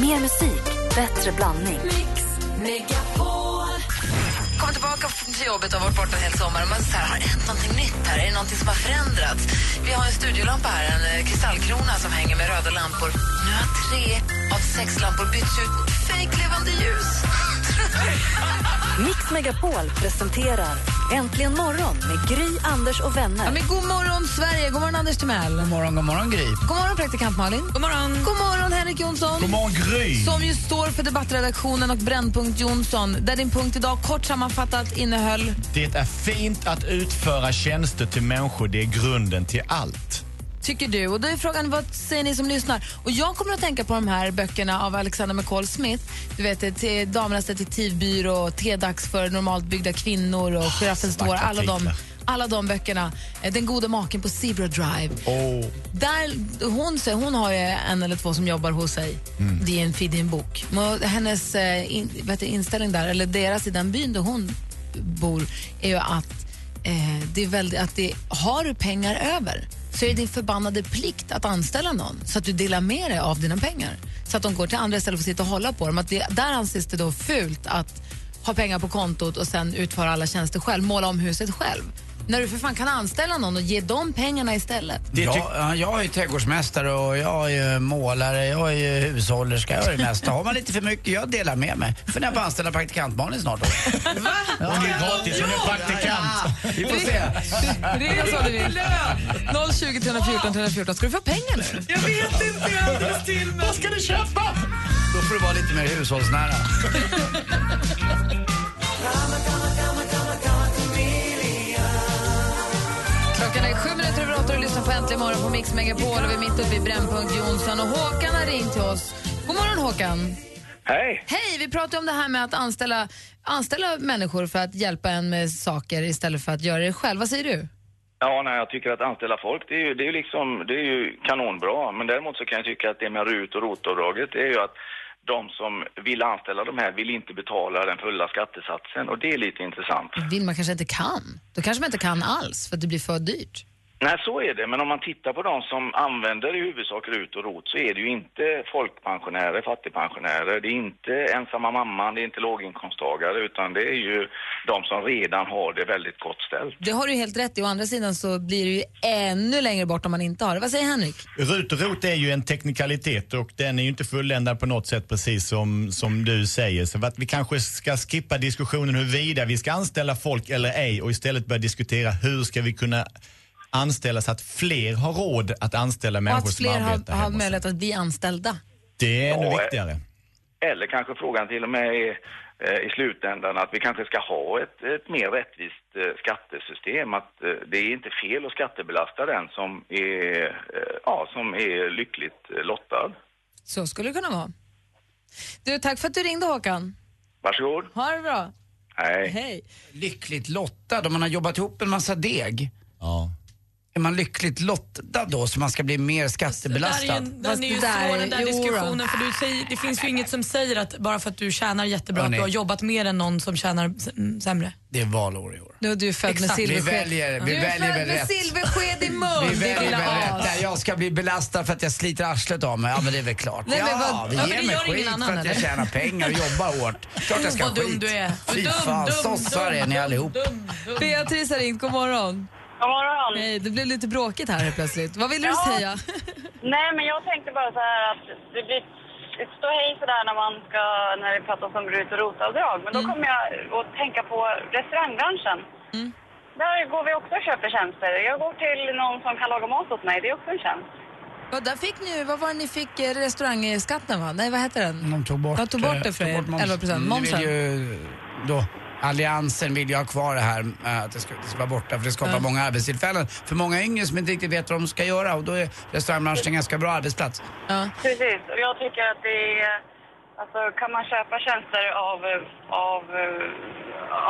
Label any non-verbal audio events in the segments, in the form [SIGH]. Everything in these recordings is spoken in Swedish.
Mer musik, bättre blandning. Kommer tillbaka till jobbet och varit borta en hel sommar man så här, har det hänt någonting nytt här? Är det någonting som har förändrats? Vi har en studiolampa här, en eh, kristallkrona som hänger med röda lampor. Nu har tre av sex lampor bytts ut mot fejklevande ljus. Mix Megapol presenterar Äntligen morgon med Gry, Anders och Ja, vänner. men god morgon, Sverige! God morgon, Anders Timell. God morgon, god morgon Gry. God morgon, praktikant Malin. God morgon, god morgon Henrik Jonsson. God morgon Gry. Som ju står för debattredaktionen och Brännpunkt Jonsson där din punkt idag kort sammanfattat innehöll... Det är fint att utföra tjänster till människor. Det är grunden till allt. Tycker du? Och då är frågan, vad säger ni som lyssnar? Och jag kommer att tänka på de här böckerna av Alexander McCall Smith. Du vet, är Damernas detektivbyrå, T-dags för normalt byggda kvinnor och Giraffens tår. vackra Alla de, alla de böckerna. Eh, Den gode maken på Zebra Drive. Oh. Där, hon, hon har ju en eller två som jobbar hos sig. Det är en, det är en bok. Men Hennes eh, in, vet du, inställning där, eller deras i den byn där hon bor, är ju att, eh, det är väldigt, att det, har du pengar över så är det din förbannade plikt att anställa någon så att du delar med dig av dina pengar. Så att de går till andra istället för att sitta och hålla på dem. Att det, där anses det då fult att ha pengar på kontot och sen utföra alla tjänster själv, måla om huset själv. När du för fan kan anställa någon och ge dem pengarna istället. Ja, ja, jag är ju trädgårdsmästare och jag är ju målare, jag är ju hushållerska, jag är det mesta. Har man lite för mycket, jag delar med mig. För när jag anställa praktikant-Malin snart. Då. [LAUGHS] Hon är gratis, hon är praktikant. Vi får se. Ring oss om du vill. 020 314 314. Ska du få pengar nu? Jag vet inte, jag har alldeles till mig. Vad ska du köpa? Då får du vara lite mer hushållsnära. [LAUGHS] minuter över åtta och lyssnar på Äntligen morgon på Mix Megapol och vi är mitt uppe i Brännpunkt Jonsson. Och Håkan har ringt till oss. God morgon Håkan. Hej! Hej, vi pratar om det här med att anställa, anställa människor för att hjälpa en med saker istället för att göra det själv. Vad säger du? Ja, nej, jag tycker att anställa folk, det är ju, det är ju liksom, det är ju kanonbra. Men däremot så kan jag tycka att det med RUT och ROT-avdraget, det är ju att de som vill anställa de här vill inte betala den fulla skattesatsen och det är lite intressant. Vill man kanske inte kan. Då kanske man inte kan alls för att det blir för dyrt. Nej, så är det. Men om man tittar på de som använder i huvudsak RUT och ROT så är det ju inte folkpensionärer, fattigpensionärer, det är inte ensamma mamman, det är inte låginkomsttagare utan det är ju de som redan har det väldigt gott ställt. Det har du helt rätt i. Å andra sidan så blir det ju ännu längre bort om man inte har det. Vad säger Henrik? RUT och ROT är ju en teknikalitet och den är ju inte fulländad på något sätt precis som, som du säger. Så att vi kanske ska skippa diskussionen huruvida vi ska anställa folk eller ej och istället börja diskutera hur ska vi kunna anställa så att fler har råd att anställa Och människor att som fler har, arbetar har hemma hos sig. möjlighet att bli anställda. Det är ännu Ja, viktigare. Eller kanske frågan till och med är eh, i slutändan att vi kanske ska ha ett, ett mer rättvist eh, skattesystem. Att eh, det är inte fel att skattebelasta den som är, ja, som är lyckligt lottad. Så skulle det kunna vara. Du, tack för att du ringde Håkan. Varsågod. Ha det bra. Hej. Hej. Lyckligt lottad, om man har jobbat ihop en massa deg. Ja. Är man lyckligt lottad då så man ska bli mer Det där är skattebelastad? ju, den är ju svår den där diskussionen för du säger, det finns ju inget som säger att bara för att du tjänar jättebra att du har jobbat mer än någon som tjänar sämre. Det är valår i år. Nu är du född med Exakt. Vi silversked. väljer, vi du är väljer född väl med rätt. silversked i mun, Vi väljer väl rätt. där. Jag ska bli belastad för att jag sliter arslet av mig. Ja men det är väl klart. Nej, men ja, vad- vi Ja, ger det mig skit annan, för att jag eller? tjänar pengar och jobbar hårt. Klart jag ska ha Vad dum skit. du är. Fy Dum, fan, dum, sossar är ni dum, allihop. dum, dum. Beatrice har ringt, god morgon. God morgon. Hej, det blev lite bråkigt här plötsligt. Vad ville du Ja. säga? [LAUGHS] Nej, men jag tänkte bara så här att det blir ett ståhej sådär när man ska, när det pratas om RUT och ROT-avdrag. Men då kommer jag att tänka på restaurangbranschen. Där går vi också och köper tjänster. Jag går till någon som kan laga mat åt mig. Det är också en tjänst. Ja, där fick ni, vad var det ni fick? eh, Restaurangskatten va? Nej, vad heter den? De tog bort, De tog bort det eh, för tog er, bort moms. 11%, Mm, momsen. Det vill ju då, Alliansen vill ju ha kvar det här eh, att det ska, det ska vara borta för det skapar Ja. många arbetstillfällen för många yngre som inte riktigt vet vad de ska göra och då är restaurangbranschen en ganska bra arbetsplats. Ja. Precis. Och jag tycker att det är... Alltså, kan man köpa tjänster av, av,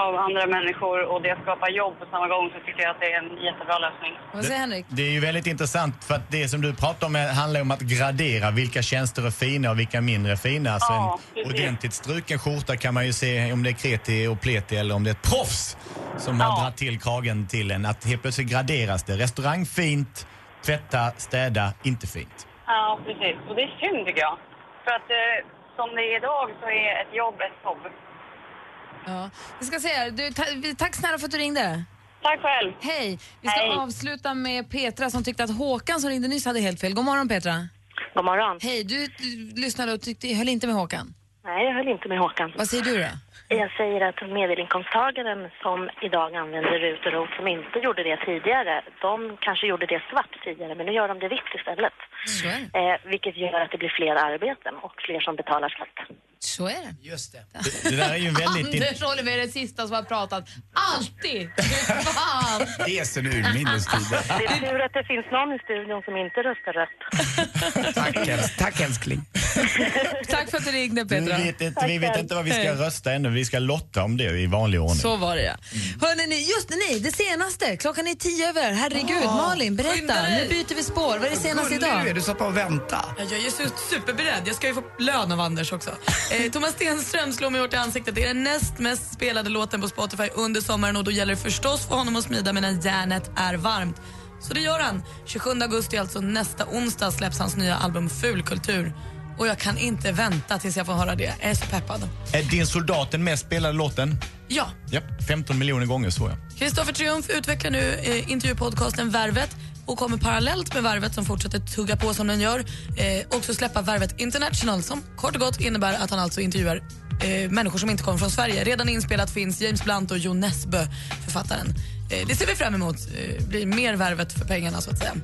av andra människor och det skapar jobb på samma gång så tycker jag att det är en jättebra lösning. Vad säger Henrik? Det är ju väldigt intressant för att det som du pratar om är- handlar om att gradera vilka tjänster är fina och vilka mindre fina. Alltså Ja, en precis. ordentligt struken skjorta kan man ju se om det är kreti och pleti eller om det är ett proffs som har Ja. dragit till kragen till en. Att helt plötsligt graderas det. Restaurang fint, tvätta, städa inte fint. Ja, precis. Och det är synd tycker jag. För att eh, som det är idag så är ett jobb ett jobb. Ja. Vi ska se. Du, ta, tack snälla för att du ringde. Tack själv. Hej. Vi ska Hej. avsluta med Petra som tyckte att Håkan som ringde nyss hade helt fel. God morgon Petra. God morgon. Hej, du, du lyssnade och tyckte, höll inte med Håkan. Nej, jag höll inte med Håkan. Vad säger du då? Jag säger att medelinkomsttagaren som idag använder RUT och ROT som inte gjorde det tidigare, de kanske gjorde det svart tidigare, men nu gör de det vitt istället. Så är det. Eh, vilket gör att det blir fler arbeten och fler som betalar skatt. Så är det. Just det. Det där är ju [LAUGHS] väldigt... Anders håller med det sista som har pratat. Alltid! [LAUGHS] Fan! Det är sen urminnes tider. Det är tur att det finns någon i studion som inte röstar rött. [LAUGHS] Tack, äls- tack älskling. Tack för att du ringde Vi Petra. vet, inte, vi vet inte vad vi ska rösta ännu. Vi ska lotta om det i vanlig ordning. Så var det ja. Hörrni, ni, just det, nej, det senaste. Klockan är tio över. Herregud, Malin, skynda berätta. Nu byter vi spår. Vad är det senaste Nu är idag? du satt på och vänta. Ja, Jag är ju superberedd. Jag ska ju få lön av Anders också. [LAUGHS] Eh, Thomas Stenström slår mig hårt i ansiktet. Det är den näst mest spelade låten på Spotify under sommaren och då gäller det förstås för honom att smida medan järnet är varmt. Så det gör han. 27 augusti, alltså nästa onsdag, släpps hans nya album Fulkultur. Och jag kan inte vänta tills jag får höra det. Jag är så peppad. Är Din soldat den mest spelade låten? Ja, Ja, 15 miljoner gånger så jag. Kristoffer Triumf utvecklar nu eh, intervjupodcasten Värvet och kommer parallellt med Värvet som fortsätter tugga på som den gör eh, också släppa Värvet International som kort och gott innebär att han alltså intervjuar eh, människor som inte kommer från Sverige. Redan inspelat finns James Blunt och Jo Nesbø, författaren. Eh, det ser vi fram emot. Eh, blir mer Värvet för pengarna så att säga.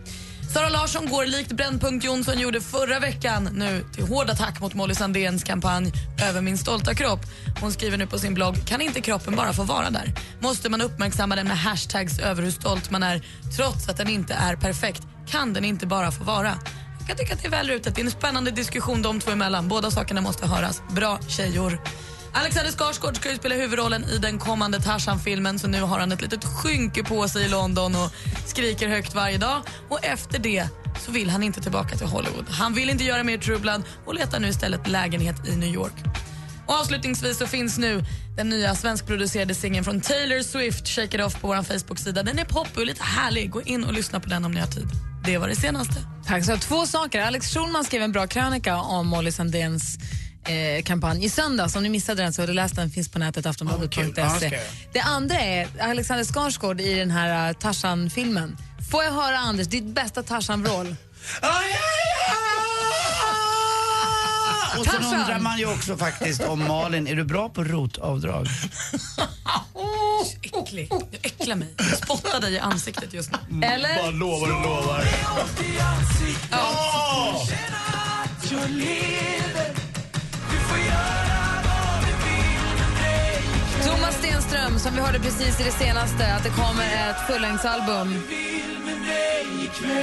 Sara Larsson går likt Brännpunkt Jonsson gjorde förra veckan nu till hård attack mot Molly Sandéns kampanj Över min stolta kropp. Hon skriver nu på sin blogg, kan inte kroppen bara få vara där? Måste man uppmärksamma den med hashtags över hur stolt man är trots att den inte är perfekt? Kan den inte bara få vara? Jag kan tycka att det är väl rutet. Det är en spännande diskussion de två emellan. Båda sakerna måste höras. Bra tjejor. Alexander Skarsgård ska ju spela huvudrollen i den kommande Tarzan-filmen så nu har han ett litet skynke på sig i London och skriker högt varje dag. Och efter det så vill han inte tillbaka till Hollywood. Han vill inte göra mer True och letar nu istället lägenhet i New York. Och avslutningsvis så finns nu den nya svenskproducerade singeln från Taylor Swift, Shake It Off, på vår Facebook-sida. Den är poppig och lite härlig. Gå in och lyssna på den om ni har tid. Det var det senaste. Tack. Så två saker. Alex Schulman skrev en bra krönika om Molly Sandéns eh, kampanj i söndags. Om ni missade den så har du läst den, finns på nätet, aftonbladet.se. jag göra. det andra är Alexander Skarsgård i den här uh, Tarzan-filmen. Får jag höra, Anders, ditt bästa Tarzan-roll? Och sen Tarzan. undrar man ju också faktiskt om Malin, är du bra på rotavdrag? Äcklig. Du äcklar mig. Jag spottar dig i ansiktet just nu. Eller? Bara lovar och lovar. Thomas Stenström, som vi hörde precis i det senaste, att det kommer ett fullängdsalbum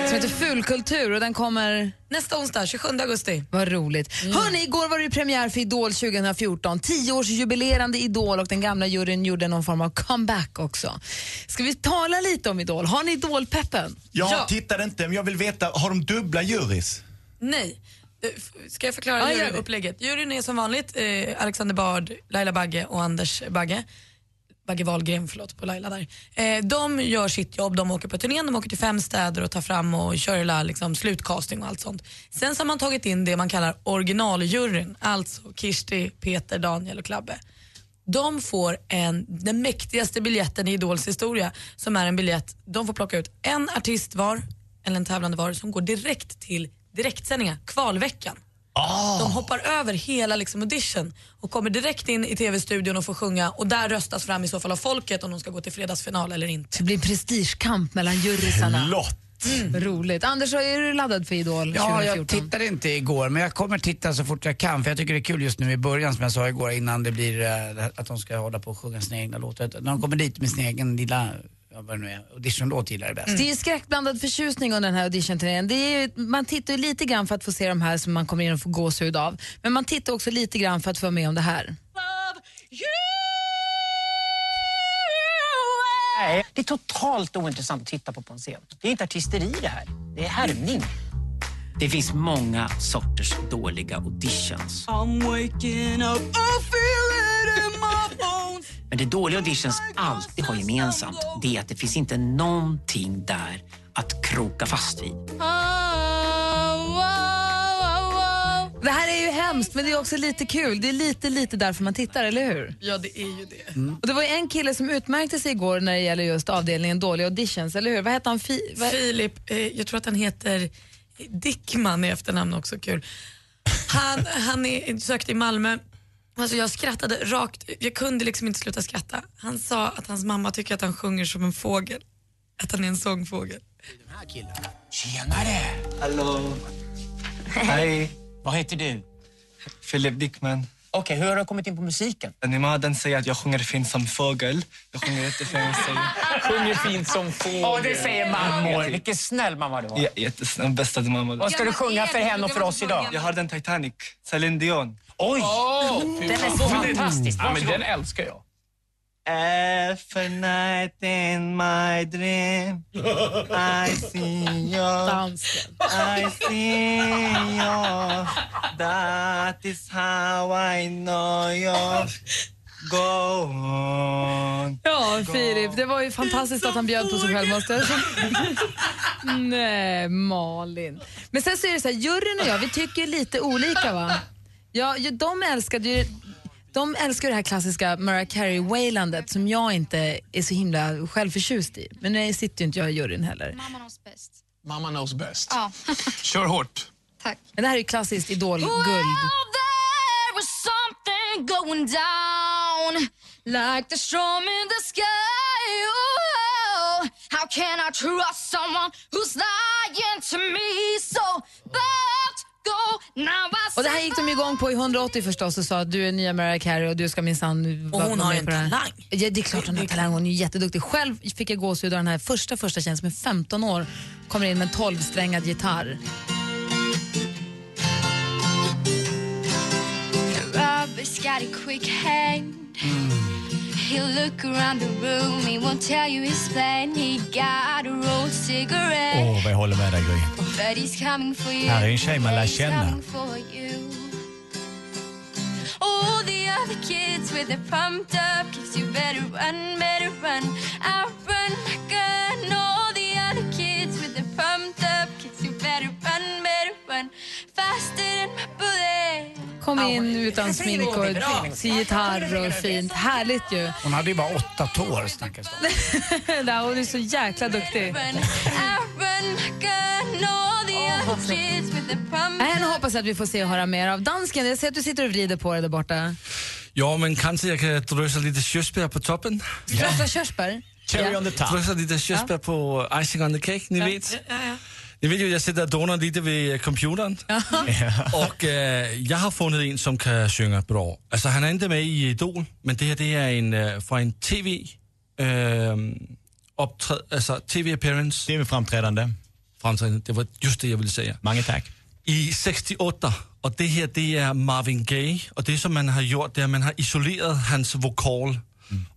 som heter Fulkultur och den kommer... Nästa onsdag, 27 augusti. Vad roligt. Hörni, igår var det premiär för Idol 2014. Tioårsjubilerande Idol och den gamla juryn gjorde någon form av comeback också. Ska vi tala lite om Idol? Har ni Idol-peppen? Jag Ja. tittade inte, men jag vill veta, har de dubbla jurys? Nej. Eh, Ska jag förklara det. juryupplägget? Juryn är som vanligt eh, Alexander Bard, Laila Bagge och Anders Bagge. Bagge Wahlgren, förlåt, på Laila där. Eh, de gör sitt jobb, de åker på turnén, de åker till fem städer och tar fram och kör hela liksom, slutcasting och allt sånt. Sen så har man tagit in det man kallar originaljuryn, alltså Kirsti, Peter, Daniel och Klabbe. De får en, den mäktigaste biljetten i Idols historia som är en biljett, de får plocka ut en artist var, eller en tävlande var, som går direkt till direktsändningar, kvalveckan. De hoppar över hela liksom audition och kommer direkt in i tv-studion och får sjunga och där röstas fram i så fall av folket om de ska gå till fredagsfinal eller inte. Det blir en prestigekamp mellan jurysarna. Lott. Roligt. Anders, är du laddad för Idol Ja, 2014? jag tittade inte igår men jag kommer titta så fort jag kan för jag tycker det är kul just nu i början som jag sa igår innan det blir eh, att de ska hålla på och sjunga sina egna låtar. När de kommer dit med sin egen lilla, ja, vad det nu är, auditionlåt gillar jag bäst. Det är skräckblandad förtjusning under den här auditionturnén. Det är ju, man tittar ju lite grann för att få se de här som man kommer in och får gåshud av. Men man tittar också lite grann för att få vara med om det här. Nej, det är totalt ointressant att titta på på en scen. Det är inte artisteri det här. Det är härmning. Det finns många sorters dåliga auditions. Men det dåliga auditions alltid har gemensamt, det är att det finns inte någonting där att kroka fast vid. Det här är ju hemskt, men det är också lite kul. Det är lite, lite därför man tittar, eller hur? Ja, det är ju det. Och det var en kille som utmärkte sig igår när det gäller just avdelningen dåliga auditions, eller hur? Vad hette han? Fi- vad- Filip, eh, jag tror att han heter Dickman i efternamn också, kul. Han, han är, sökte i Malmö. Alltså jag skrattade rakt, jag kunde liksom inte sluta skratta. Han sa att hans mamma tycker att han sjunger som en fågel. Att han är en sångfågel. Tjenare! Hallå! Hej! Vad heter du? Philip Dickman. Okej, hur har du kommit in på musiken? Animaden säger att jag sjunger fint som fågel. Jag sjunger jättefint. Sjunger fint som fågel. Ja, det säger mammor. Vilken snäll mamma du har. Ja, jättesnäll. Bästa mamma. Vad ska du sjunga för henne och för oss idag? Jag har den Titanic. Celine Dion. Oj! den är fantastisk. Ja, men den älskar jag. Every night in my dream I see you Dansken. I see you That is how I know you Go on Ja, Filip, det var ju fantastiskt att han bjöd på sig själv måste. Nej, Malin. Men sen så är det så här, juryn och jag, vi tycker lite olika va? Ja, de älskade ju de älskar det här klassiska Mariah Carey-wailandet som jag inte är så himla självförtjust i. Men nu sitter ju inte jag i juryn heller. Mamma knows bäst. Mamma knows best. Ja. Kör hårt. Tack. Men det här är ju klassiskt idolguld. There was something going down Like the storm in the sky oh, How can I trust someone who's lying to me So I Och det här gick de igång på i 180 förstås och sa att du är nya Mariah Carey och du ska minsann Och vara hon har en talang. Ja, det är klart hon har talang. Hon är jätteduktig. Själv fick jag gåshud av den här första första tjänsten med 15 år. Kommer in med en 12-strängad gitarr. Robert's got a quick hand. He'll look around the room, he won't tell you his plan. He got a rolled cigarette, Åh, vad jag håller med dig Gry. but he's coming for you. Här är en tjej man lär känna. All the other kids with their pumped up kicks, you better run, better run. Outrun my gun. All the other kids with their pumped up kicks, you better run, better run. Faster than my bullet. Kom in utan smink och till gitarr och fint. Härligt ju. Hon hade ju bara åtta tår snackas [LAUGHS] det om. Hon är så jäkla duktig. Nu hoppas att vi får se och höra mer av dansken. Jag ser att du sitter och vrider på dig där borta. Ja, men kanske jag kan drösa lite körsbär på toppen. Strössla körsbär. Cherry on the top. Drösa lite körsbär på icing on the cake, ni vet. Ni vet ju, jag sitter och donar lite vid computern. Och eh, jag har funnit en som kan sjunga bra. Alltså han är inte med i Idol, men det här det är en eh, från en TV eh, uppträd, alltså TV-appearance. TV-framträdande. Framträdande, det var just det jag ville säga. Mange tack. I 68, och det här det är Marvin Gaye. Och det som man har gjort det är att man har isolerat hans vokal.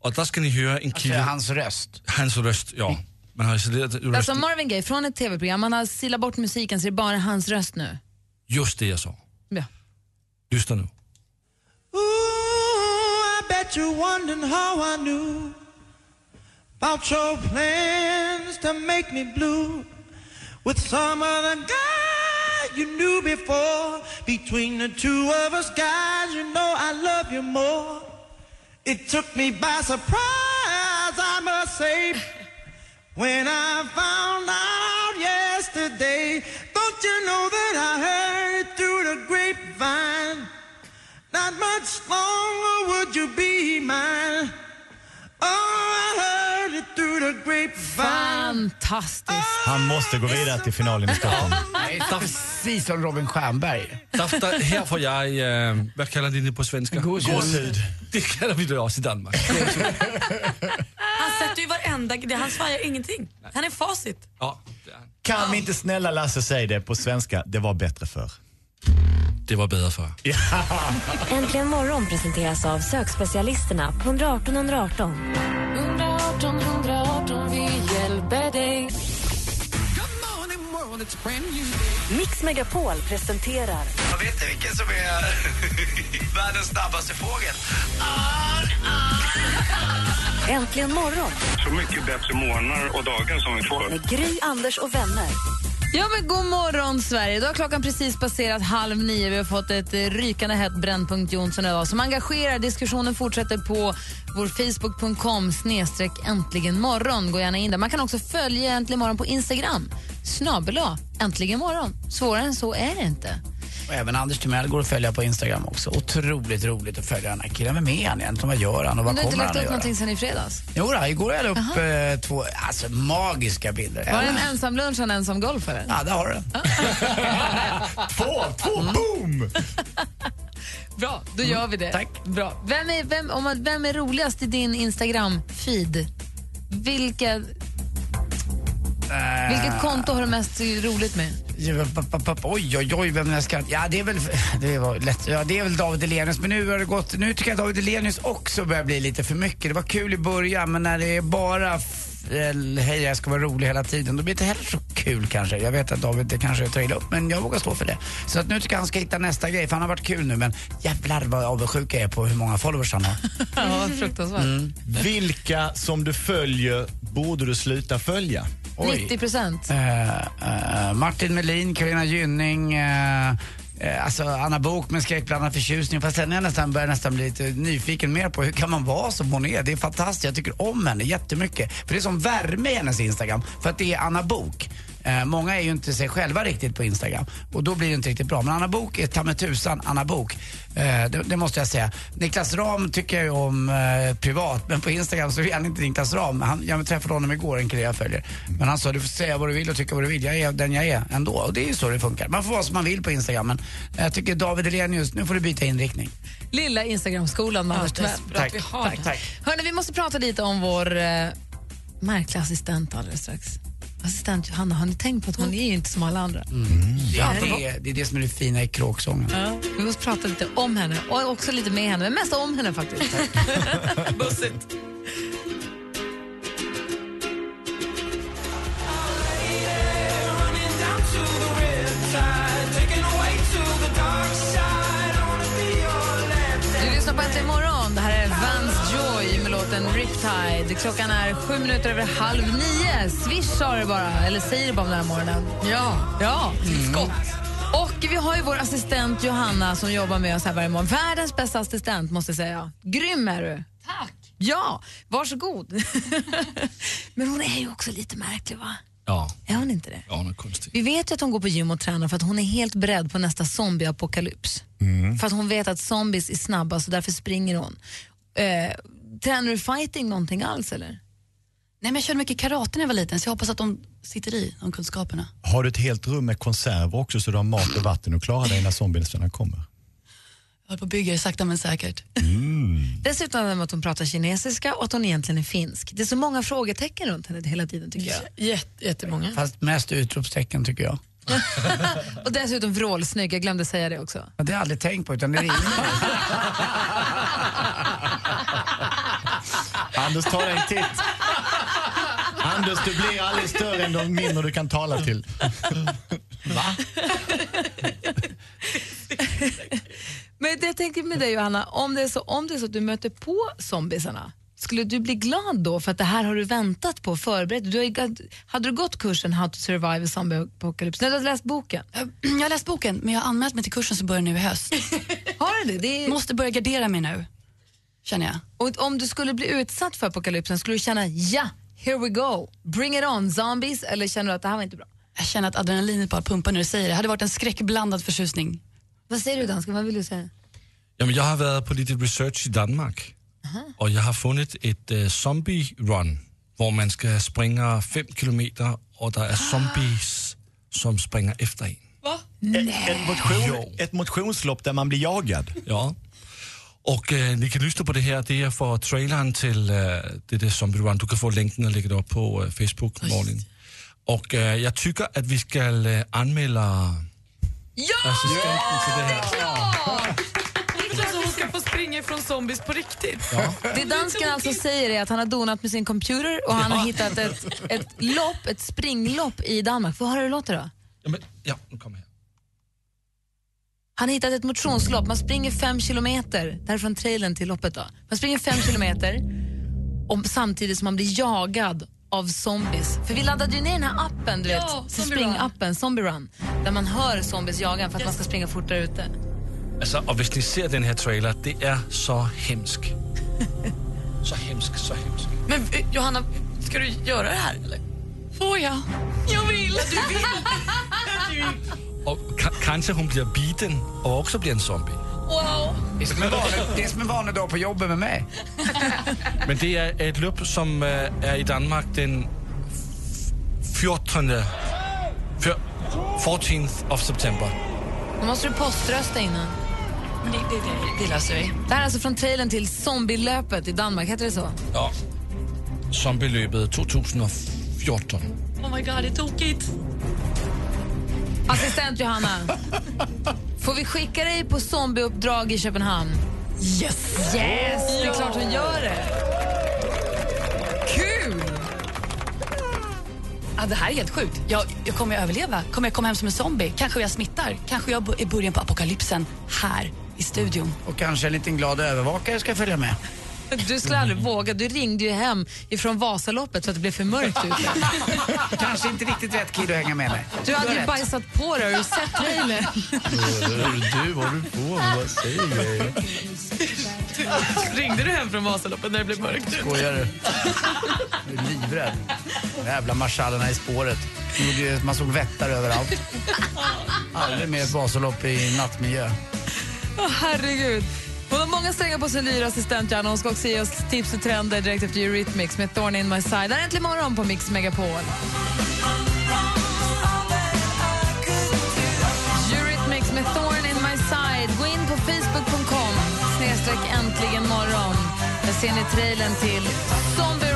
Och där ska ni höra en kille... Alltså, hans röst. Hans röst, ja. Man har isolerat rösten. Alltså Marvin Gaye från ett tv-program. Man har silat bort musiken så det är bara hans röst nu. Just det jag sa. Ja. Lyssna nu. Ooh, I bet you're wondering how I knew about your plans to make me blue with some other guy you knew before. Between the two of us guys, you know I love you more. It took me by surprise, I must say, when I found out yesterday. Don't you know that I heard through the grapevine? Not much longer would you be mine. Fantastiskt. Han måste gå vidare till finalen i Stockholm. Nej, Precis som Robin Stjernberg. Därför, här får jag, eh, vad kallar ni det på svenska? Gåshud. Det kallar vi det också i Danmark. Han sätter ju varenda... det- Han svajar ingenting. Han är facit. Ja, Kan vi inte snälla Lasse säga det på svenska? Det var bättre förr. det var bättre förr. Äntligen morgon presenteras av sökspecialisterna på 118 118. 118 118, Mix Megapol presenterar Jag vet inte vilken som är [LAUGHS] världens snabbaste fågel. Äntligen morgon Så mycket bättre morgnar och dagar som vi får. med Gry, Anders och vänner. Ja, men god morgon, Sverige. Då har klockan precis passerat halv nio. Vi har fått ett rykande hett Brännpunkt Jonsson idag som engagerar. Diskussionen fortsätter på vår facebook.com snedstreck äntligen morgon. Gå gärna in där. Man kan också följa Äntligen morgon på Instagram. Snabel äntligen morgon. Svårare än så är det inte. Och även Anders Timell går att följa på Instagram också. Otroligt roligt att följa den här killen. Vem är han egentligen? Vad gör han och vad Men du har inte kommer lagt han att upp göra? någonting sen i fredags? Jo, då, igår la jag upp eh, två alltså, magiska bilder. Var det en ensam lunch och en ensam golf? Eller? Ja, det har du. [LAUGHS] Två, två, boom! [LAUGHS] Bra, då gör vi det. Tack. Bra. Vem, är, vem, om man, vem är roligast i din Instagram-feed? Vilka, vilket konto har du mest roligt med? Oj, oj, oj, vem jag ska... Ja, det är väl, det var lätt. Ja, det är väl David Elenius, men nu har det gått... Nu tycker jag David Elenius också börjar bli lite för mycket. Det var kul i början, men när det är bara eh, hej, jag ska vara rolig hela tiden, då blir det inte heller så kul kanske. Jag vet att David det kanske tar illa upp, men jag vågar stå för det. Så att nu tycker jag han ska hitta nästa grej, för han har varit kul nu, men jävlar vad avundsjuk jag är på hur många followers han har. [LAUGHS] Ja, fruktansvärt. Mm. Vilka som du följer borde du sluta följa? 90 procent. Eh, eh, Martin Melin, Carina Gynning, eh, eh, alltså Anna Bok med skräckblandad förtjusning. Fast sen är jag nästan, börjar nästan bli lite nyfiken mer på hur kan man vara som hon är. Det är fantastiskt. Jag tycker om henne jättemycket. För det är som värme i hennes Instagram. För att det är Anna Bok. Eh, många är ju inte sig själva riktigt på Instagram och då blir det inte riktigt bra. Men Anna Bok är ta mig tusan Anna Bok. Eh, det, det måste jag säga. Niklas Ram tycker jag ju om eh, privat men på Instagram så är han inte Niklas Ram. Han, jag träffade honom igår, en kille jag följer. Men han sa du får säga vad du vill och tycka vad du vill. Jag är den jag är ändå. Och det är ju så det funkar. Man får vara som man vill på Instagram. Men jag tycker David Elenius, nu får du byta inriktning. Lilla Instagramskolan med Ja, Anders har tack, den. tack. Hörrni, vi måste prata lite om vår eh, märkliga assistent alldeles strax. Assistent Johanna, har ni tänkt på att hon är ju inte som alla andra? Ja, Är det det, är, det är det som är det fina i kråksången. Ja. Vi måste prata lite om henne och också lite med henne, men mest om henne faktiskt. [LAUGHS] Bussigt. Du lyssnar på Äntligen morgon. Låten Riptide. Klockan är sju minuter över halv nio. Swish sa det bara, eller säger det bara om den här morgonen. Ja. ja. Skott. Och vi har ju vår assistent Johanna som jobbar med oss här varje morgon. Världens bästa assistent måste jag säga. Grym är du. Tack. Ja, varsågod. [LAUGHS] Men hon är ju också lite märklig va? Ja, Är hon inte det? ja hon är konstig. Vi vet ju att hon går på gym och tränar för att hon är helt beredd på nästa zombieapokalyps. För att hon vet att zombies är snabba så därför springer hon. Eh, tränar du fighting någonting alls eller? Nej, men jag körde mycket karate när jag var liten så jag hoppas att de sitter i, de kunskaperna. Har du ett helt rum med konserver också så du har mat och vatten och klarar dig när zombiesarna kommer? Jag håller på att bygga det sakta men säkert. Dessutom är det att hon pratar kinesiska och att hon egentligen är finsk. Det är så många frågetecken runt henne hela tiden tycker jag. Jätte, jättemånga. Fast mest utropstecken tycker jag. [LAUGHS] Och dessutom vrålsnygg, jag glömde säga det också. Det har jag aldrig tänkt på utan det är [LAUGHS] Anders, ta dig en titt. Anders, du blir aldrig större än de mindre du kan tala till. Va? Men det jag tänker med dig Johanna, om det, är så, om det är så att du möter på zombiesarna, skulle du bli glad då för att det här har du väntat på och förberett? Du har, hade du gått kursen How to survive a zombie apocalypse? Nej, du har läst boken? Jag har läst boken, men jag har anmält mig till kursen som börjar nu i höst. har du det? det är... Måste börja gardera mig nu, känner jag. Och om du skulle bli utsatt för apokalypsen, skulle du känna ja, here we go, bring it on zombies, eller känner du att det här var inte bra? Jag känner att adrenalinet bara pumpar när du säger det. Det hade varit en skräckblandad förtjusning. Vad säger du dansken, vad vill du säga? Jamen, jag har varit på lite research i Danmark och jag har funnit ett uh, zombie run där man ska springa fem kilometer och det är zombies som springer efter en. Ett, ett, motion, ett motionslopp där man blir jagad. Ja. Och eh, ni kan lyssna på det här, det är för trailern till eh, det där Zombie Run. Du kan få länken och lägga det upp på eh, Facebook, Malin. Och eh, jag tycker att vi ska eh, anmäla Ja! assistenten till det här. Det är så hon ska få springa ifrån zombies på riktigt. Det dansken alltså säger är att han har donat med sin computer och han har hittat ett, ett lopp, ett springlopp i Danmark. Får höra hur det låter då? Ja, men, ja, nu kommer jag. Han har hittat ett motionslopp. Man springer fem kilometer, därifrån trailern till loppet. Då. Man springer fem kilometer om, samtidigt som man blir jagad av zombies. För vi laddade ju ner den här appen, du Ja, vet, Zombie springappen, Zombie Run, där man hör zombies jaga för att man ska springa fortare ute. Altså, og hvis ni ser den her trailer, det er så hemsk. [LAUGHS] Så hemsk, så hemsk. Men eh, Johanna, ska du göra det här eller? Får jag? Jag vill! Du vill! [LAUGHS] Og ka- kanskje hun bliver biten og også bliver en zombie. Wow! Det är som en vanlig, det är som en vanlig dag på jobbet med mig. [LAUGHS] Men det er et løb, som øh, er i Danmark den 14. fyr- 14th of September. Då måste du poströsta innan. Det, det, det, det löser vi. Det här är alltså från trailern till Zombielöpet i Danmark, heter det så? Ja. Zombieløbet 2014. Oh my god, det är tokigt. Assistent Johanna, får vi skicka dig på zombieuppdrag i Köpenhamn? Yes! Yes, det är klart hon gör det. Kul! Ja, det här är helt sjukt. Jag, jag kommer jag överleva? Kommer jag komma hem som en zombie? Kanske jag smittar? Kanske jag är början på apokalypsen här i studion? Och kanske en liten glad övervakare ska följa med. Du skulle aldrig våga. Du ringde ju hem ifrån Vasaloppet så att det blev för mörkt ute. [LAUGHS] Kanske inte riktigt rätt kille att hänga med mig. Du hade har ju rätt. bajsat på dig. Har du sett trailern? [LAUGHS] Du, vad du på? Vad säger grejer? Ringde du hem från Vasaloppet när det blev mörkt ute? Skojar du? Jag är livrädd. De jävla marschalerna i spåret. Man såg vättar överallt. [LAUGHS] Aldrig mer Vasalopp i nattmiljö. Åh, herregud. Hon har många strängar på sin lyra, assistent Janne. Hon ska också ge oss tips och trender direkt efter Eurythmics med Thorn in my side. Det är äntligen morgon på Mix Megapol. Eurythmics med Thorn in my side. Gå in på facebook.com snedstreck äntligen morgon. Där ser ni trailern till Zombie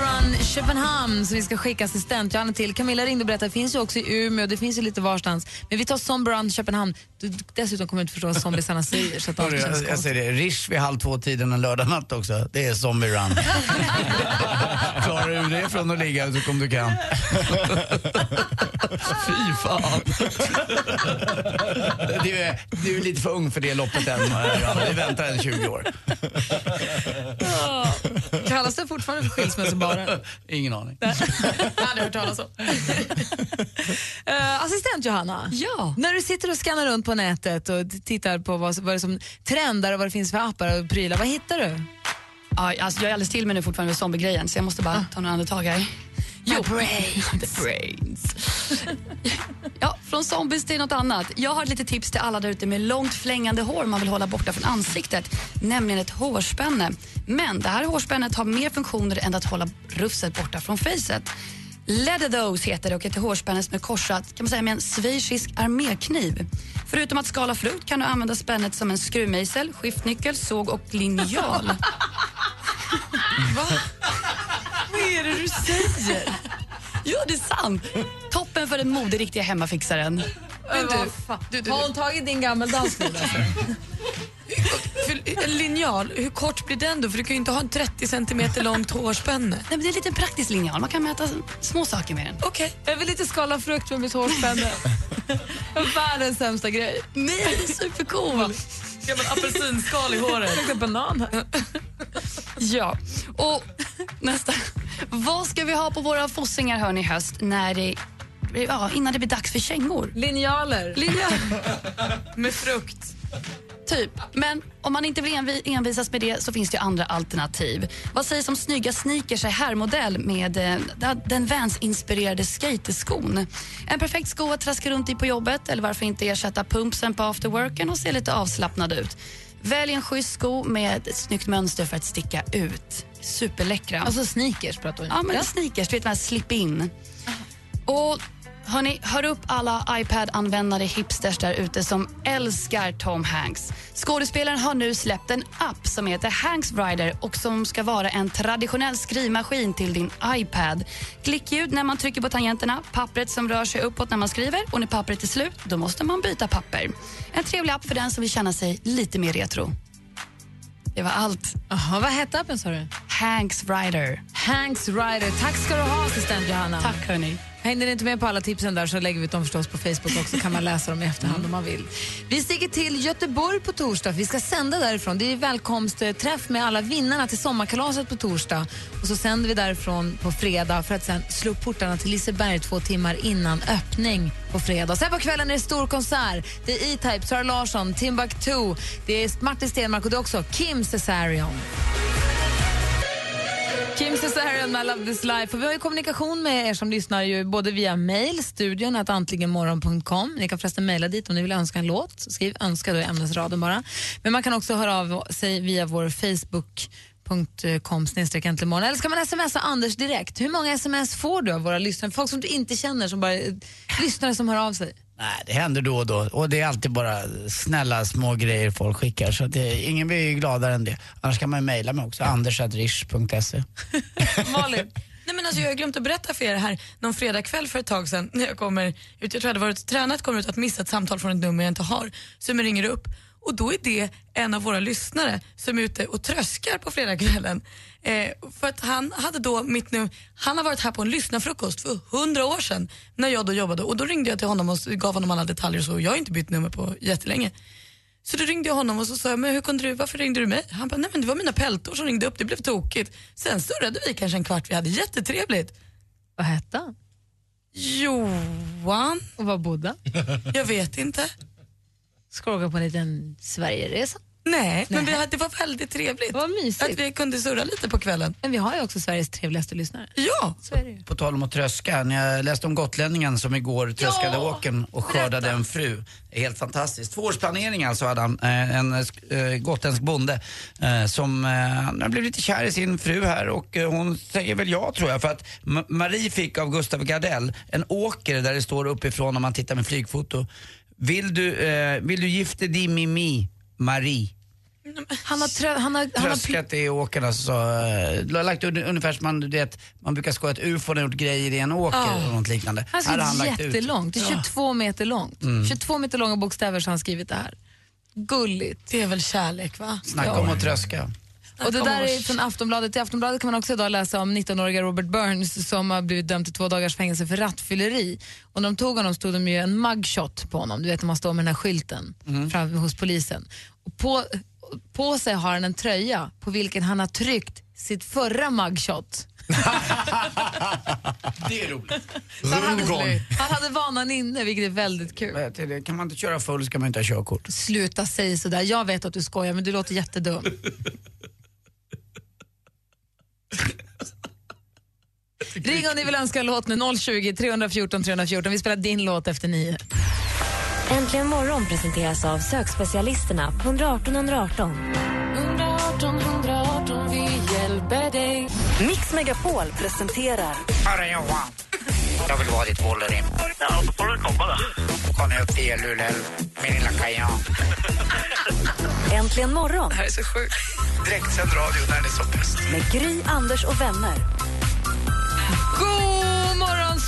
Köpenhamn som vi ska skicka assistent Johanna till. Camilla ringde och berättade, det finns ju också i Umeå, det finns ju lite varstans. Men vi tar Zombie Run Köpenhamn. Du, dessutom kommer du inte förstå vad zombiesarna säger. Så att allt Hörru, känns jag, jag konstigt. säger det, Rish vid halv två-tiden en lördagnatt också. Det är zombie run. [LAUGHS] Klarar du det från att ligga så kom du kan. Fy fan. Du är, du är lite för ung för det loppet än. Johanna. Vi väntar en 20 år. Kallas det fortfarande för skilsmässobaren? Ingen aning. Jag har aldrig hört talas om. [LAUGHS] Eh, assistent Johanna, Ja. när du sitter och skannar runt på nätet och t- tittar på vad, vad det är som trendar och vad det finns för appar och prylar, vad hittar du? Ja, alltså, jag är alldeles till mig nu fortfarande med zombiegrejen så jag måste bara ta några andetag här. Jo. [LAUGHS] The brains. ja, från zombies till något annat. Jag har ett litet tips till alla där ute med långt flängande hår man vill hålla borta från ansiktet, nämligen ett hårspänne. Men det här hårspännet har mer funktioner än att hålla rufset borta från facet. Leather Those heter det och ett hårspänne som är korsat kan man säga, med en schweizisk armékniv. Förutom att skala frukt kan du använda spännet som en skruvmejsel, skiftnyckel, såg och linjal. [LAUGHS] Va? Vad är det du säger? Ja, det är sant. Toppen för den moderiktiga hemmafixaren. Men du, har hon tagit din gammeldans nu? [LAUGHS] Alltså? För, en linjal, hur kort blir den då? För du kan ju inte ha en 30 centimeter långt hårspänne. Nej, men det är en liten praktisk linjal. Man kan mäta små saker med den. Okej. Jag vill inte skala frukt med mitt hårspänne. [LAUGHS] Världens sämsta grej. Nej, det är supercool. Gammal apelsinskal i håret. Luktar banan här. Ja, och nästa. Vad ska vi ha på våra fossingar hörni, i höst när det, ja, innan det blir dags för kängor? Linjaler. Linjal. Med frukt. Typ. Men om man inte vill envi- envisas med det så finns det ju andra alternativ. Vad sägs om snygga sneakers i herrmodell med eh, den Vans-inspirerade skateskon? En perfekt sko att traska runt i på jobbet eller varför inte ersätta pumpsen på afterworken och se lite avslappnad ut. Välj en schysst sko med ett snyggt mönster för att sticka ut. Superläckra. Alltså sneakers pratar vi om. Ja, men sneakers, du vet, de här slip-in. Och hörni, hör upp alla iPad-användare hipsters där ute som älskar Tom Hanks. Skådespelaren har nu släppt en app som heter Hanks Rider och som ska vara en traditionell skrivmaskin till din iPad. Klickljud när man trycker på tangenterna, pappret som rör sig uppåt när man skriver och när pappret är slut, då måste man byta papper. En trevlig app för den som vill känna sig lite mer retro. Det var allt. Aha, vad hette appen sa du? Hanks Rider. Hanks Rider. Tack ska du ha, assistent Johanna. Tack hörni. Hängde ni inte med på alla tipsen där så lägger vi ut dem förstås på Facebook också. kan man läsa dem i efterhand om man vill. Vi stiger till Göteborg på torsdag. Vi ska sända därifrån. Det är välkomstträff med alla vinnarna till sommarkalaset på torsdag. Och så sänder vi därifrån på fredag för att sen slå upp portarna till Liseberg två timmar innan öppning på fredag. Sen på kvällen är det stor konsert. Det är E-Type, Sara Larsson, Timbuktu, det är Martin Stenmark och det är också Kim Cesarion. Kim Cesarion med Love this life. Och vi har ju kommunikation med er som lyssnar ju både via mail, studion att antligenmorgon.com. Ni kan förresten mejla dit om ni vill önska en låt. Skriv önska då i ämnesraden bara. Men man kan också höra av sig via vår Facebook.com snedstreck äntligen Eller ska man smsa Anders direkt? Hur många sms får du av våra lyssnare? Folk som du inte känner, som bara eh, lyssnare som hör av sig. Nej, det händer då och då. Och det är alltid bara snälla små grejer folk skickar. Så det, ingen blir ju gladare än det. Annars kan man ju mejla mig också, andersadrish.se. [LAUGHS] Malin? Nej, men alltså, jag har glömt att berätta för er här någon fredagkväll för ett tag sedan när jag kommer ut, jag tror jag hade varit tränat, kommer ut att missa ett samtal från ett nummer jag inte har. Så jag ringer upp och då är det en av våra lyssnare som är ute och tröskar på fredagskvällen. Eh, för att han hade då mitt nu, han har varit här på en lyssnarfrukost för hundra år sedan när jag då jobbade och då ringde jag till honom och gav honom alla detaljer och så. Jag har inte bytt nummer på jättelänge. Så då ringde jag honom och så sa jag, men hur kunde du, varför ringde du mig? Han bara, nej men det var mina peltor som ringde upp, det blev tokigt. Sen surrade vi kanske en kvart, vi hade jättetrevligt. Vad hette han? Johan. Och var bodde Jag vet inte. Ska åka på en liten Sverigeresa? Nej, men vi hade, det var väldigt trevligt. Vad mysigt. Att vi kunde surra lite på kvällen. Men vi har ju också Sveriges trevligaste lyssnare. Ja! Så är det ju. På tal om att tröska, när jag läste om gotlänningen som igår tröskade Ja! åken och skördade en fru. Det är helt fantastiskt. Tvåårsplanering alltså hade han, eh, en eh, gotländsk bonde eh, som eh, han har blivit lite kär i sin fru här och eh, hon säger väl ja tror jag för att Marie fick av Gustav Gardell en åker där det står uppifrån om man tittar med flygfoto. Vill du, eh, vill du gifta dig med mig, Marie? Han har, trö, han har, han har tröskat i åkern alltså, så, uh, lagt un, ungefär som man, du vet, man brukar skoja att ufon har gjort grejer i en åker Ja. och något liknande. Han har skrivit jättelångt. Det är 22 meter långt. Mm. 22 meter långa bokstäver så har han skrivit det här. Gulligt. Det är väl kärlek va? Snacka om att tröska. Och det där är från Aftonbladet. I Aftonbladet kan man också idag läsa om 19-åriga Robert Burns som har blivit dömd till två dagars fängelse för rattfylleri. Och när de tog honom stod de ju en mugshot på honom. Du vet när man står med den här skylten fram, hos polisen. Och på, på sig har han en tröja på vilken han har tryckt sitt förra mugshot. [LAUGHS] Det är roligt. Så han, hade, vanan inne, vilket är väldigt kul. Det, Kan man inte köra full ska man inte ha körkort. Sluta säga sådär. Jag vet att du skojar, men du låter jättedum. [LAUGHS] Ring om ni vill önska en låt nu, 020 314 314. Vi spelar din låt efter nio. Äntligen morgon presenteras av sökspecialisterna på 118 118. 118 118, vi hjälper dig. Mix Megapol presenterar... Hörru Johan, jag vill vara ditt Wolverine. Ja, då får du komma då. Jag upp till Luleå, min lilla kajan. Äntligen morgon Det här är så sjukt. Direktsänd radio när det är som bäst. med Gry, Anders och vänner.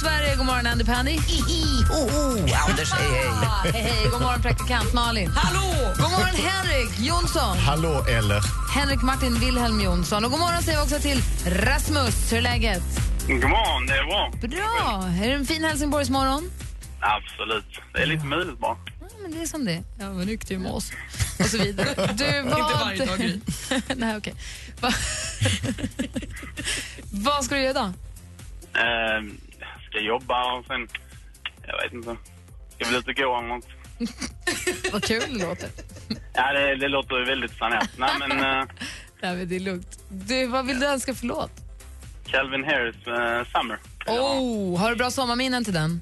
Sverige! God morgon, Andy Pandy. Oh, oh, Anders, hej hej. [LAUGHS] Ah, hej, hej. God morgon, praktikant Malin. Hallå! God morgon, Henrik Jonsson. Hallå eller? Henrik Martin Wilhelm Jonsson. Och god morgon säger vi också till Rasmus. Hur är läget? God morgon, det är bra. Bra. Är det en fin Helsingborgsmorgon? Absolut. Det är lite mulet bara. Ja, men det är som det. Ja, vad nykter med oss. Och så vidare. [LAUGHS] Du, vad... Inte varje dag, Gry. [LAUGHS] Nej, okej. Va... vad ska du göra idag? Ska jobba och sen... Jag vet inte. Ska väl ut och gå eller något. [LAUGHS] Vad kul det låter. Ja, det, det låter väldigt planerat. Nej, men eh, [LAUGHS] Nej, men det är lugnt. Du, vad vill du önska för låt? Calvin Harris eh, Summer. Oh, har du bra sommarminnen till den?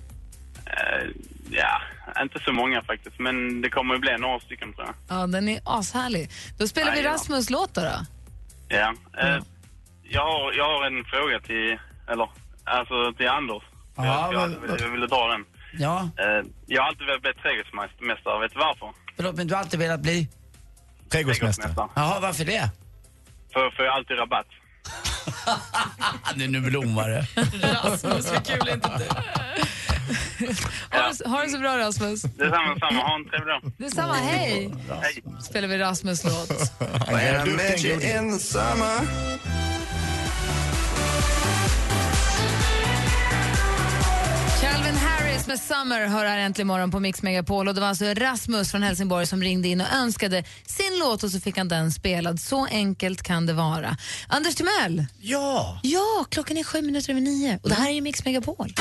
Eh, ja, inte så många faktiskt. Men det kommer ju bli några stycken tror jag. Ja, den är ashärlig. Då spelar vi Jajamän. Rasmus låt då. då. Ja. Eh, jag, har, jag har en fråga till... Eller, alltså till Anders. Ja, jag, men- jag, jag ville dra den. Ja, Eh, jag har alltid velat bli trädgårdsmästare. Vet du varför? förlåt men du har alltid velat bli? Trädgårdsmästare. Jaha, varför det? För, för jag har alltid rabatt. [LAUGHS] Nu, nu blommar det. Rasmus, vad kul är inte [LAUGHS] det? Ha, ha det så bra Rasmus. Detsamma, detsamma. Ha en trevlig dag. Detsamma, hej! Hej. spelar vi Rasmus låt. Han är duktig, Gry. Med Summer hör här äntligen morgon på Mix Megapol. Och det var alltså Rasmus från Helsingborg som ringde in och önskade sin låt och så fick han den spelad. Så enkelt kan det vara. Anders Timell! Ja! Ja, klockan är sju minuter över nio och det här är ju Mix Megapol.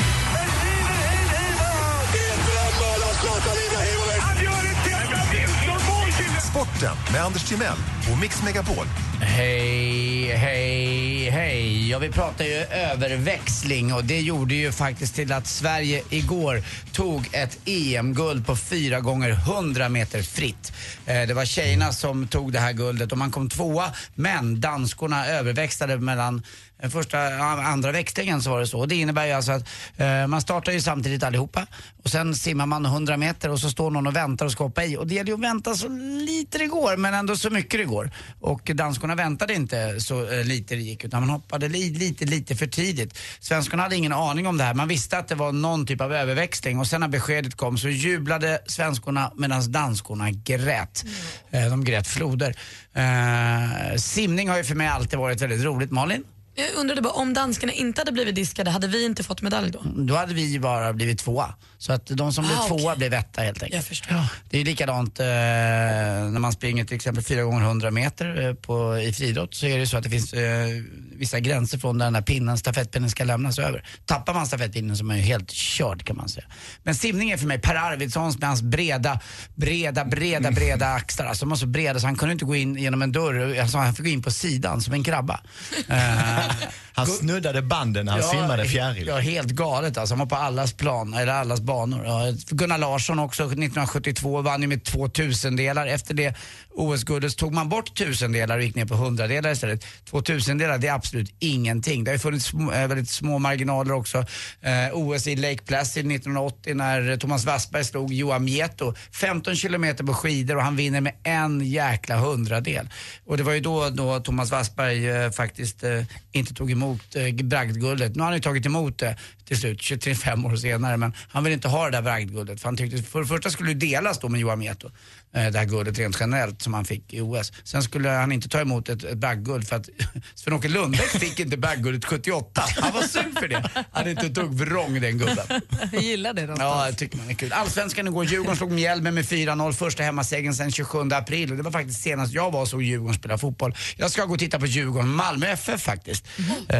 Sporten med Anders Timell och Mix Megapol. Hej, hej, hej. Ja, vi pratar ju överväxling och det gjorde ju faktiskt till att Sverige igår tog ett EM-guld på 4 gånger 100 meter fritt. Eh, det var tjejerna som tog det här guldet och man kom tvåa men danskorna överväxlade mellan första andra växlingen så var det så. Det innebär ju alltså att eh, man startar ju samtidigt allihopa och sen simmar man 100 meter och så står någon och väntar och ska hoppa i. Och det gäller ju att vänta så lite det går men ändå så mycket det går. Och danskorna väntade inte så eh, lite det gick utan man hoppade li, lite, lite för tidigt. Svenskarna hade ingen aning om det här. Man visste att det var någon typ av överväxling och sen när beskedet kom så jublade svenskorna medan danskorna grät. Eh, de grät floder. Eh, simning har ju för mig alltid varit väldigt roligt. Malin? Jag undrade bara, om danskarna inte hade blivit diskade, hade vi inte fått medalj då? Då hade vi bara blivit tvåa. Så att de som blev Ah, tvåa blev etta helt enkelt. Jag förstår. Det är likadant eh, när man springer till exempel 4 gånger 100 meter eh, på, i friidrott så är det så att det finns eh, vissa gränser från där den här pinnen, stafettpinnen ska lämnas över. Tappar man stafettpinnen så är man ju helt körd kan man säga. Men simning är för mig Per Arvidssons med hans breda, breda, breda, breda axlar. Alltså de var så breda så han kunde inte gå in genom en dörr. Alltså, han fick gå in på sidan som en krabba. Eh, [LAUGHS] Han snuddade banden när han simmade fjäril. Ja, helt galet alltså. Han var på allas plan, eller allas banor. Ja, Gunnar Larsson också 1972 vann ju med två tusendelar. Efter det OS-guldet tog man bort tusendelar och gick ner på hundradelar istället. Två tusendelar det är absolut ingenting. Det har ju funnits små, eh, väldigt små marginaler också. Eh, OS i Lake Placid 1980 när Thomas Wassberg slog Johan Mieto. 15 kilometer på skidor och han vinner med en jäkla hundradel. Och det var ju då, då Thomas Wassberg eh, faktiskt eh, inte tog emot eh, bragdguldet. Nu har han ju tagit emot det till slut, 25 år senare, men han vill inte ha det där bragdguldet. För han tyckte, för det första skulle det delas då med Johan Mieto, det här guldet rent generellt som han fick i OS. Sen skulle han inte ta emot ett, ett bragdguld för att [LAUGHS] Sven-Åke Lundbäck fick inte bragdguldet 78. Han var sur för det. Han hade inte ett dugg vrång den gubben. Jag gillar det. Ja, det tycker man är kul. Allsvenskan igår, Djurgården slog Mjällby med 4-0, första hemmasegern sedan 27 april. Och det var faktiskt senast jag var och såg Djurgården spela fotboll. Jag ska gå och titta på Djurgården, Malmö FF faktiskt. Eh,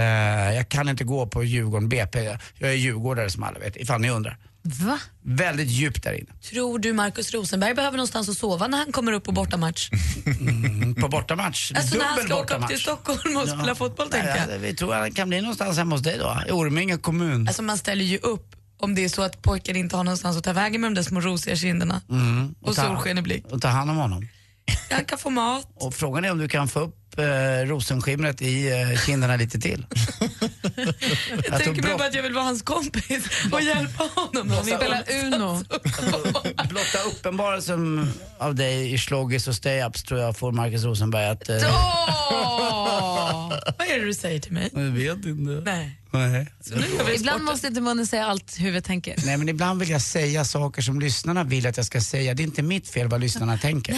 jag kan inte gå på Djurgården BP. Jag är djurgårdare som alla vet, ifall ni undrar. Va? Väldigt djupt där inne. Tror du Markus Rosenberg behöver någonstans att sova när han kommer upp på bortamatch? Mm, på bortamatch. Alltså när han Dubbel ska åka upp till Stockholm och spela fotboll tänker jag. Ja, vi tror att han kan bli någonstans hemma hos dig då, i Orminge kommun. Alltså man ställer ju upp om det är så att pojken inte har någonstans att ta vägen med de där små rosiga kinderna. Mm, Och solsken i blick. Och ta hand om honom. Han kan få mat. Och frågan är om du kan få upp eh, rosenskimret i eh, kinderna lite till. [LAUGHS] Jag tänker mig bara att jag vill vara hans kompis och hjälpa honom. inte Spela har Uno. [LAUGHS] Blotta uppenbarelsen av dig i Slogis och Stay-Ups tror jag får Marcus Rosenberg att... Eh, Vad är det du säger till mig? jag vet inte. Nej. Nej. Ibland måste inte munnen säga allt huvudet tänker. Nej men ibland vill jag säga saker som lyssnarna vill att jag ska säga. Det är inte mitt fel vad lyssnarna tänker.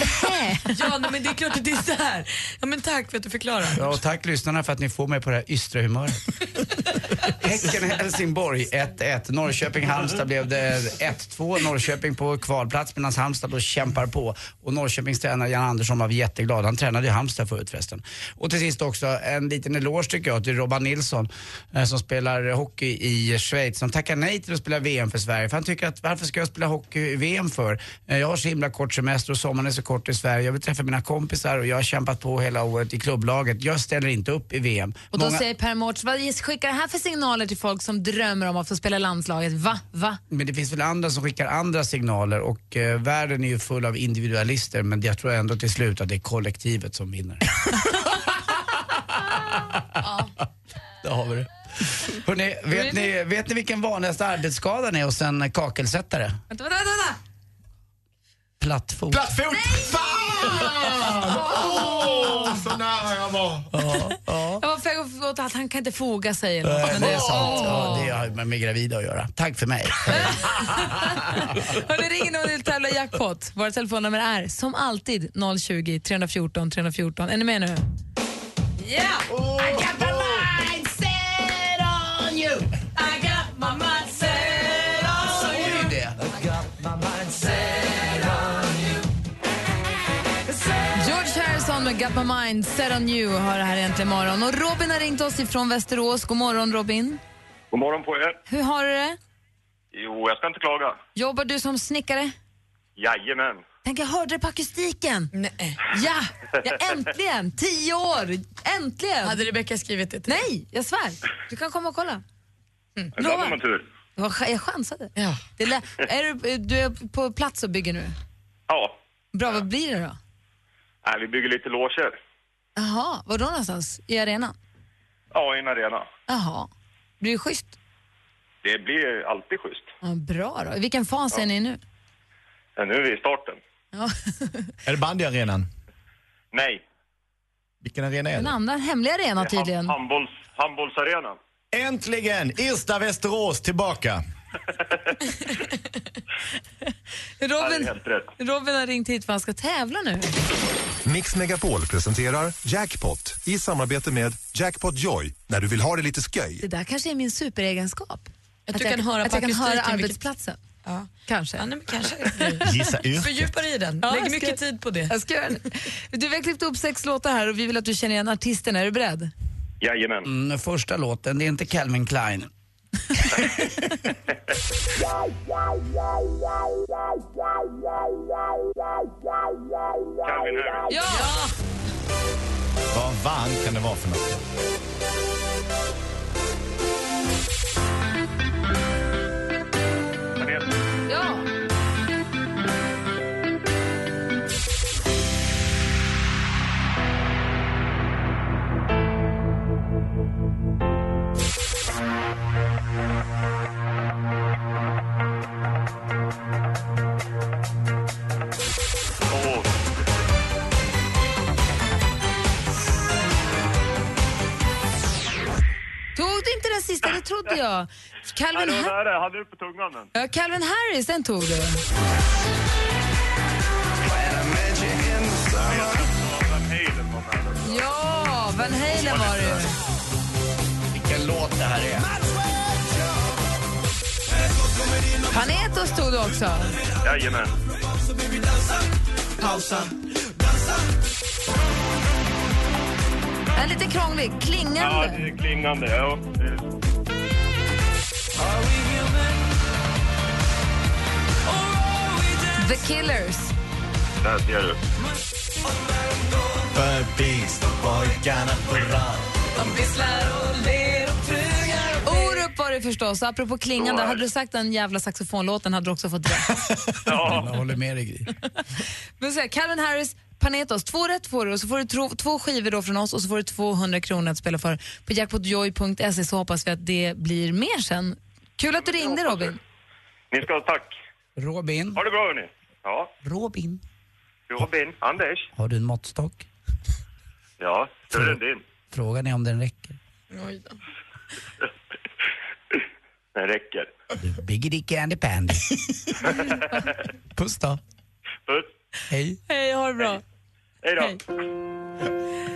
Ja, nej, men det är klart att det är så här. Ja, men tack för att du förklarar. Ja, och tack lyssnarna för att ni får mig på det här ystra humöret. [LAUGHS] Häcken-Helsingborg 1-1. Norrköping-Halmstad blev det 1-2. Norrköping på kvalplats medan Halmstad då kämpar på. Och Norrköpings tränare Jan Andersson var jätteglad. Han tränade i Halmstad förut förresten. Och till sist också en liten eloge tycker jag till Robban Nilsson eh, som spelar hockey i Schweiz som tackar nej till att spela VM för Sverige. För han tycker att varför ska jag spela hockey i VM för? Eh, Jag har så himla kort semester och sommaren är så kort i Sverige. Jag vill träffa mina kompisar och jag har kämpat på hela året i klubblaget. Jag ställer inte upp i VM. Och då Många- säger Per Mårts, vad skickar det här för signaler till folk som drömmer om att få spela landslaget? Va? Va? Men det finns väl andra som skickar andra signaler och eh, världen är ju full av individualister men jag tror ändå till slut att det är kollektivet som vinner. [LAUGHS] Där har vi det. Hörrni, vet, ni, vet ni vilken vanligaste arbetsskadan är hos en kakelsättare? Vänta, vänta, vänta! Plattfot. Plattfot! Fan! Åh, så nära jag var. Jag var på väg att- åt att han kan inte foga sig eller något. Men det är sant. Ja, det har med, gravida att göra. Tack för mig. [LAUGHS] Hörni, ring in och vill tävla i jackpot. Våra telefonnummer är som alltid 020 314 314. Är ni med nu? Ja! I Got My Mind, Set On You har det här äntligen morgon. Och Robin har ringt oss ifrån Västerås. God morgon Robin. God morgon på er. Hur har du det? Jo, jag ska inte klaga. Jobbar du som snickare? Jajamän. Tänk, jag hörde det på akustiken. Nej. Ja, ja, äntligen! Tio år! Äntligen! Hade Rebecka skrivit det till Nej, jag svär. Du kan komma och kolla. Mm. Ibland har man tur. Det var, jag chansade. Ja. Det är, lä- är du, du är på plats och bygger nu? Ja. Bra, vad blir det då? Nej, vi bygger lite loger. Jaha, var då någonstans? I arenan? Ja, i en arena. Jaha. Blir det schysst? Det blir alltid schysst. Ja, bra då. I vilken fas är ni nu? Ja, nu är vi i starten. Ja. [LAUGHS] Är det bandyarenan? Nej. Vilken arena är En det? annan hemlig arena tydligen. Handbolls, handbollsarenan. Äntligen! Irsta Västerås tillbaka. Robin. Robin har ringt hit för han ska tävla nu. Mix Megapol presenterar Jackpot i samarbete med Jackpot Joy när du vill ha det lite sköj. Det där kanske är min superegenskap. Att Att du jag, kan höra att jag kan höra arbetsplatsen. Ja. Kanske. Ja, nej, men kanske. [LAUGHS] Gissa yrket. Fördjupa dig i den. Ja, Lägg mycket tid på det. Jag ska göra det. Du, har klippt upp sex låtar här och vi vill att du känner igen artisten. Är du beredd? Jajamän. Mm, första låten, det är inte Calvin Klein. Calvin Harris. Ja! Vad van kan det vara för något? Trodde jag. Calvin, det Har- var nära. Jag hade det på tungan. Den. ja, Calvin Harris, den tog du. Ja, Van Halen var det. Vilken låt det här är. Panetos tog du också. Jajamän. Är lite krånglig. Ja, Klingande. det är klingande. Ja. The Killers. Där ser du. Förbi pojkarna på rad. Orup var det förstås. Apropå klingande, hade du sagt den jävla saxofonlåten hade du också fått rätt. [LAUGHS] Jag håller med dig Gry. [LAUGHS] Men så här, Calvin Harris, Panetos, två rätt får du och så får du tro, två skivor då från oss och så får du 200 kronor att spela för. På jackpotjoy.se så hoppas vi att det blir mer sen. Kul att du ringde Robin. Ni ska ha tack. Robin. Ha det bra hörni. Ja. Robin, Robin. Anders. har du en måttstock? Ja, större än din. Frågan är om den räcker. [LAUGHS] Den räcker. Biggity candy pandy. [LAUGHS] Puss då. Puss. Hej. Hej, ha det bra. Hej då. Här är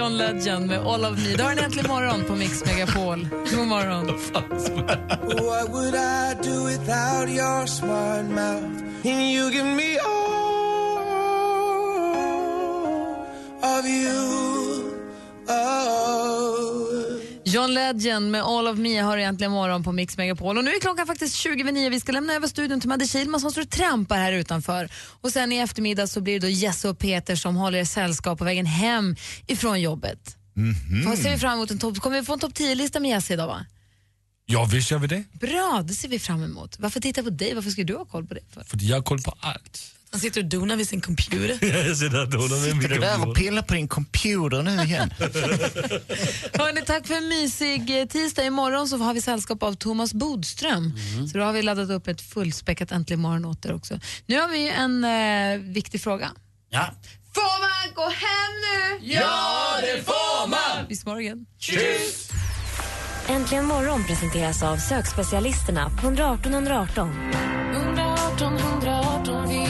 John Legend med All of Me. Då har en äntligen morgon på Mix Megapol. God morgon. What would I do without your smart mouth? And you give me all of you. Oh. John Legend med All of Me har egentligen morgon på Mix Megapol. Och nu är klockan faktiskt 20 över 9. Vi ska lämna över studion till Madde Kihlman som står och trampar här utanför. Och sen i eftermiddag så blir det då Jesse och Peter som håller er sällskap på vägen hem ifrån jobbet. Vad ser vi fram emot? En topp, kommer vi få en topp 10-lista med Jesse idag va? Ja, visst gör vi det. Bra, det ser vi fram emot. Varför titta på dig? Varför ska du ha koll på det? För? För jag har koll på allt. Han sitter och donar vid sin computer. [LAUGHS] jag sitter och donar med Sitter där och pillar på din computer nu igen? [LAUGHS] Hörrni, tack för en mysig eh, tisdag. Imorgon så har vi sällskap av Thomas Bodström. Så då har vi laddat upp ett fullspäckat Äntligen morgon åt er också. Nu har vi en eh, viktig fråga. Ja. Får man gå hem nu? Ja, det får man! Vi morgon. Tschüss! Äntligen morgon presenteras av sökspecialisterna på 118 118. 118 118, vi hjälper dig.